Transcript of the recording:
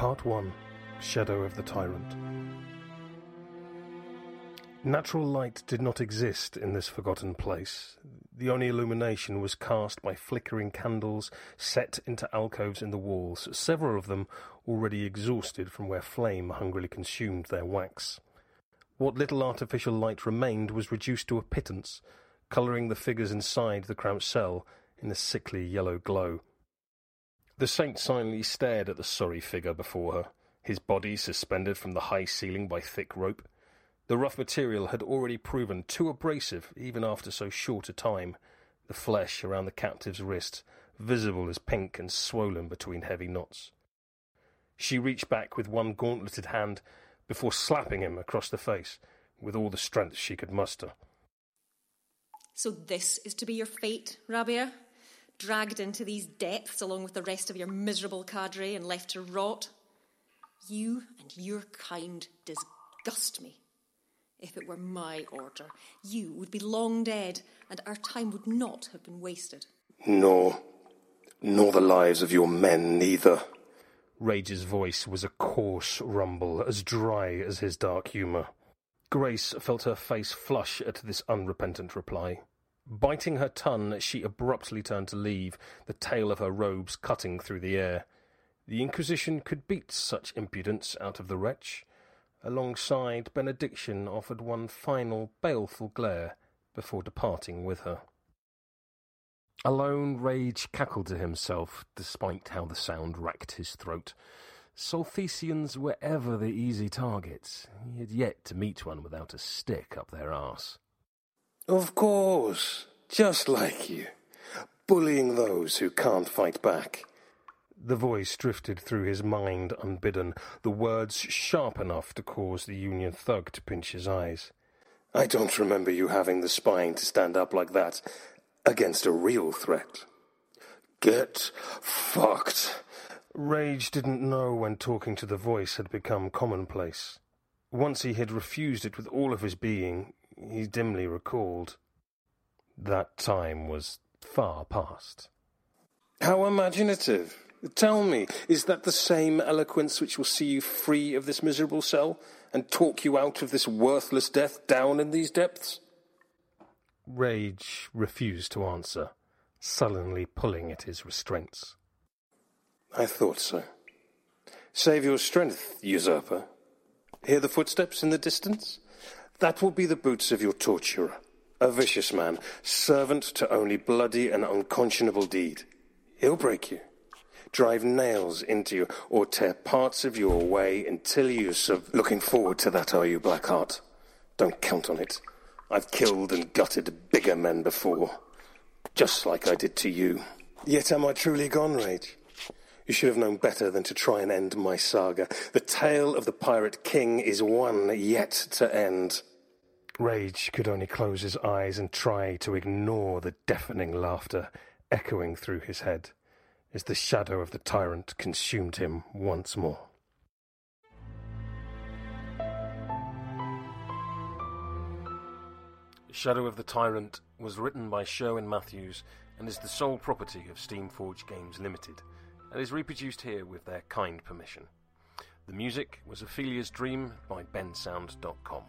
Part 1 Shadow of the Tyrant. Natural light did not exist in this forgotten place. The only illumination was cast by flickering candles set into alcoves in the walls, several of them already exhausted from where flame hungrily consumed their wax. What little artificial light remained was reduced to a pittance, colouring the figures inside the cramped cell in a sickly yellow glow. The saint silently stared at the sorry figure before her, his body suspended from the high ceiling by thick rope. The rough material had already proven too abrasive even after so short a time, the flesh around the captive's wrist visible as pink and swollen between heavy knots. She reached back with one gauntleted hand before slapping him across the face with all the strength she could muster. So this is to be your fate, Rabia? Dragged into these depths along with the rest of your miserable cadre and left to rot? You and your kind disgust me. If it were my order, you would be long dead, and our time would not have been wasted. Nor, nor the lives of your men neither. Rage's voice was a coarse rumble, as dry as his dark humour. Grace felt her face flush at this unrepentant reply. Biting her tongue, as she abruptly turned to leave, the tail of her robes cutting through the air. The Inquisition could beat such impudence out of the wretch. Alongside, benediction offered one final baleful glare before departing with her. Alone, Rage cackled to himself, despite how the sound racked his throat. Solthecians were ever the easy targets. He had yet to meet one without a stick up their arse. Of course, just like you, bullying those who can't fight back. The voice drifted through his mind unbidden, the words sharp enough to cause the Union thug to pinch his eyes. I don't remember you having the spine to stand up like that against a real threat. Get fucked. Rage didn't know when talking to the voice had become commonplace. Once he had refused it with all of his being, he dimly recalled. That time was far past. How imaginative. Tell me, is that the same eloquence which will see you free of this miserable cell and talk you out of this worthless death down in these depths? Rage refused to answer, sullenly pulling at his restraints. I thought so. Save your strength, usurper. Hear the footsteps in the distance? That will be the boots of your torturer, a vicious man, servant to only bloody and unconscionable deed. He'll break you drive nails into you, or tear parts of you away until you sub. Looking forward to that, are you, Blackheart? Don't count on it. I've killed and gutted bigger men before, just like I did to you. Yet am I truly gone, Rage? You should have known better than to try and end my saga. The tale of the Pirate King is one yet to end. Rage could only close his eyes and try to ignore the deafening laughter echoing through his head as the shadow of the tyrant consumed him once more. Shadow of the Tyrant was written by Sherwin Matthews and is the sole property of Steamforged Games Limited and is reproduced here with their kind permission. The music was Ophelia's Dream by bensound.com.